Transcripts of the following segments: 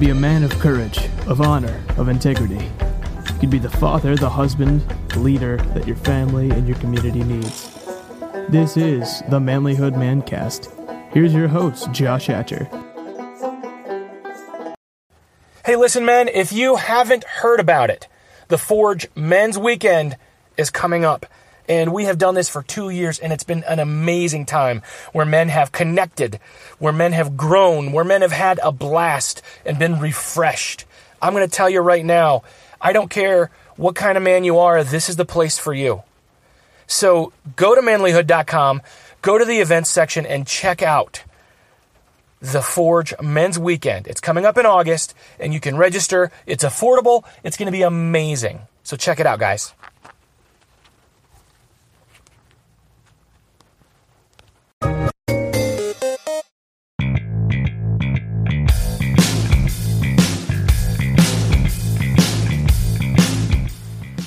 could be a man of courage, of honor, of integrity. You could be the father, the husband, the leader that your family and your community needs. This is the Manlyhood Mancast. Here's your host, Josh Hatcher. Hey, listen, men, if you haven't heard about it, the Forge Men's Weekend is coming up. And we have done this for two years, and it's been an amazing time where men have connected, where men have grown, where men have had a blast and been refreshed. I'm going to tell you right now, I don't care what kind of man you are, this is the place for you. So go to manlyhood.com, go to the events section, and check out the Forge Men's Weekend. It's coming up in August, and you can register. It's affordable, it's going to be amazing. So check it out, guys.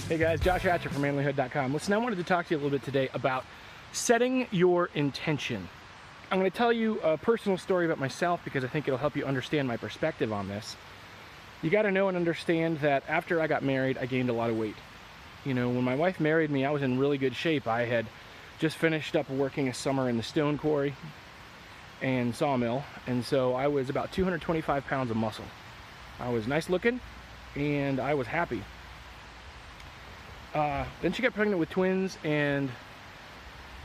Hey guys, Josh Hatcher from manlyhood.com. Listen, I wanted to talk to you a little bit today about setting your intention. I'm going to tell you a personal story about myself because I think it'll help you understand my perspective on this. You got to know and understand that after I got married, I gained a lot of weight. You know, when my wife married me, I was in really good shape. I had just finished up working a summer in the stone quarry and sawmill, and so I was about 225 pounds of muscle. I was nice looking and I was happy. Uh, then she got pregnant with twins, and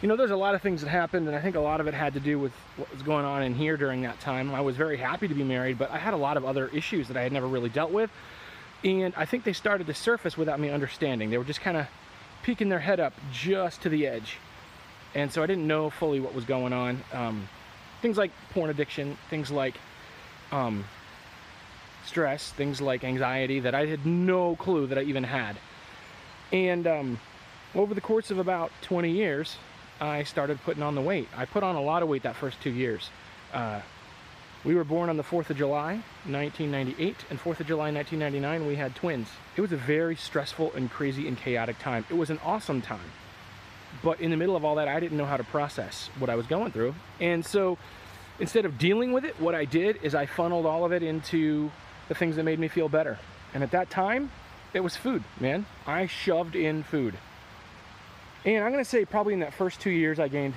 you know, there's a lot of things that happened, and I think a lot of it had to do with what was going on in here during that time. I was very happy to be married, but I had a lot of other issues that I had never really dealt with, and I think they started to surface without me understanding. They were just kind of peeking their head up just to the edge, and so I didn't know fully what was going on. Um, things like porn addiction, things like um, stress, things like anxiety that I had no clue that I even had. And um, over the course of about 20 years, I started putting on the weight. I put on a lot of weight that first two years. Uh, we were born on the 4th of July, 1998, and 4th of July, 1999, we had twins. It was a very stressful and crazy and chaotic time. It was an awesome time. But in the middle of all that, I didn't know how to process what I was going through. And so instead of dealing with it, what I did is I funneled all of it into the things that made me feel better. And at that time, it was food, man. I shoved in food. And I'm gonna say probably in that first two years I gained,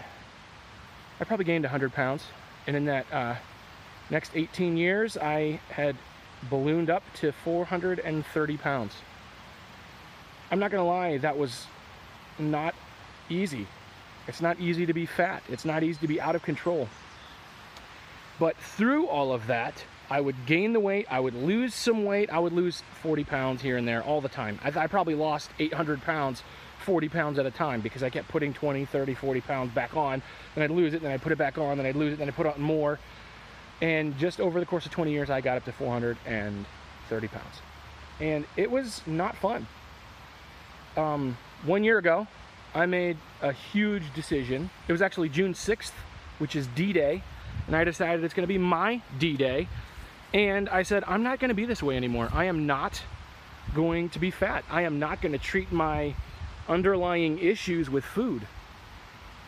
I probably gained 100 pounds. And in that uh, next 18 years, I had ballooned up to 430 pounds. I'm not gonna lie, that was not easy. It's not easy to be fat. It's not easy to be out of control. But through all of that, I would gain the weight, I would lose some weight, I would lose 40 pounds here and there all the time. I, I, probably lost 800 pounds, 40 pounds at a time because I kept putting 20, 30, 40 pounds back on, then I'd lose it, then I'd put it back on, then I'd lose it, then I'd put on more. And just over the course of 20 years, I got up to 430 pounds. And it was not fun. Um, one year ago, I made a huge decision. It was actually June 6th, which is D Day, and I decided it's to be my D Day and I said, I'm not to be this way anymore. I am not going to be fat. I am not to treat my underlying issues with food.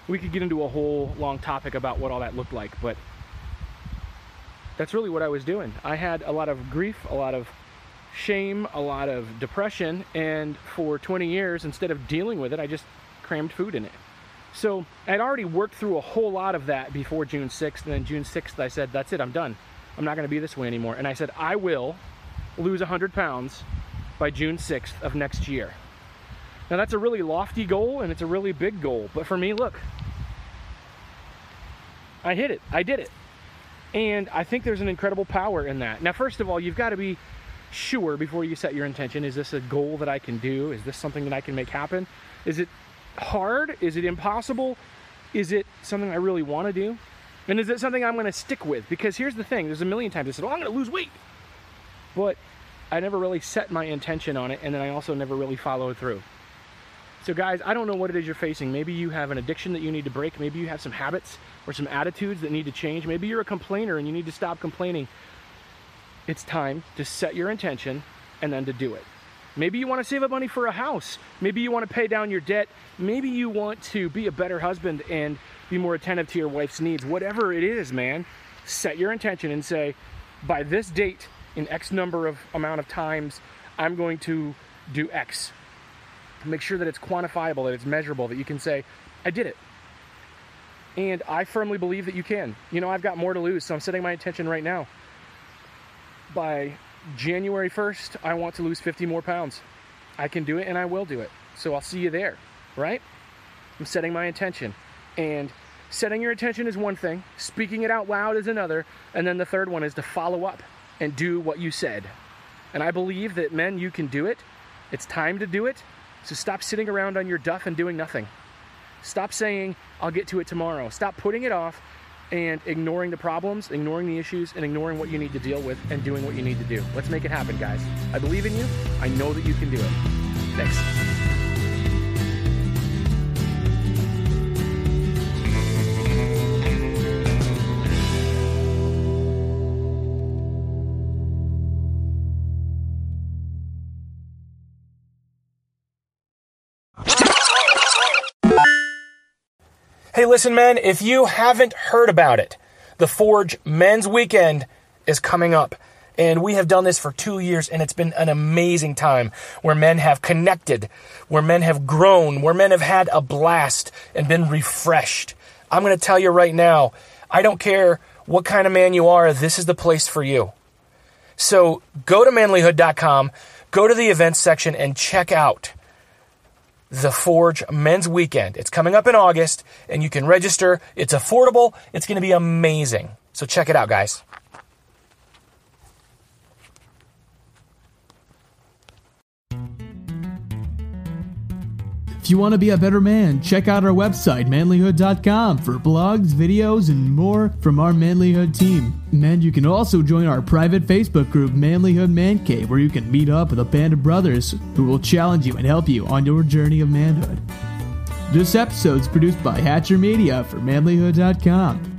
We could get into a whole long topic about what all that looked like, but that's really what I was doing. I had a lot of grief, a lot of shame, a lot of depression, and for 20 years, instead of dealing with it, I just crammed food in it. So I'd already worked through a whole lot of that before June 6th, and then June 6th, I said, That's it, I'm done. I'm not to be this way anymore. And I said, I will lose 100 pounds by June 6th of next year. Now, that's a really lofty goal and it's a really big goal. But for me, look, I hit it. I did it. And I think there's an incredible power in that. Now, first of all, you've got to be sure before you set your intention is this a goal that I can do? Is this something that I can make happen? Is it hard? Is it impossible? Is it something I really want to do? And is it something I'm going to stick with? Because here's the thing there's a million times I said, oh, I'm going to lose weight. But I never really set my intention on it, and then I also never really followed through. So, guys, I don't know what it is you're facing. Maybe you have an addiction that you need to break. Maybe you have some habits or some attitudes that need to change. Maybe you're a complainer and you need to stop complaining. It's time to set your intention and then to do it. Maybe you want to save up money for a house. Maybe you want to pay down your debt. Maybe you want to be a better husband and be more attentive to your wife's needs. Whatever it is, man, set your intention and say, by this date, in X number of amount of times, I'm going to do X. Make sure that it's quantifiable, that it's measurable, that you can say, I did it. And I firmly believe that you can. You know, I've got more to lose, so I'm setting my intention right now. By January 1st, I want to lose 50 more pounds. I can do it and I will do it. So I'll see you there, right? I'm setting my intention. And setting your intention is one thing, speaking it out loud is another, and then the third one is to follow up and do what you said. And I believe that men, you can do it. It's time to do it. So stop sitting around on your duff and doing nothing. Stop saying, I'll get to it tomorrow. Stop putting it off and ignoring the problems, ignoring the issues, and ignoring what you need to deal with and doing what you need to do. Let's make it happen, guys. I believe in you. I know that you can do it. Thanks. Hey, listen, man, if you haven't heard about it, the Forge Men's Weekend is coming up. And we have done this for two years, and it's been an amazing time where men have connected, where men have grown, where men have had a blast and been refreshed. I'm going to tell you right now, I don't care what kind of man you are, this is the place for you. So go to manlyhood.com, go to the events section, and check out the Forge Men's Weekend. It's coming up in August, and you can register. It's affordable, it's going to be amazing. So check it out, guys. If you want to be a better man, check out our website, manlyhood.com, for blogs, videos, and more from our Manlyhood team. And you can also join our private Facebook group, Manlyhood Man Cave, where you can meet up with a band of brothers who will challenge you and help you on your journey of manhood. This episode is produced by Hatcher Media for manlyhood.com.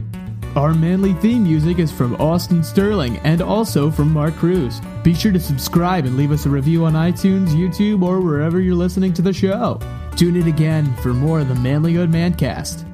Our manly theme music is from Austin Sterling and also from Mark Cruz. Be sure to subscribe and leave us a review on iTunes, YouTube, or wherever you're listening to the show. Tune in again for more of the Manly Manlyhood Mancast.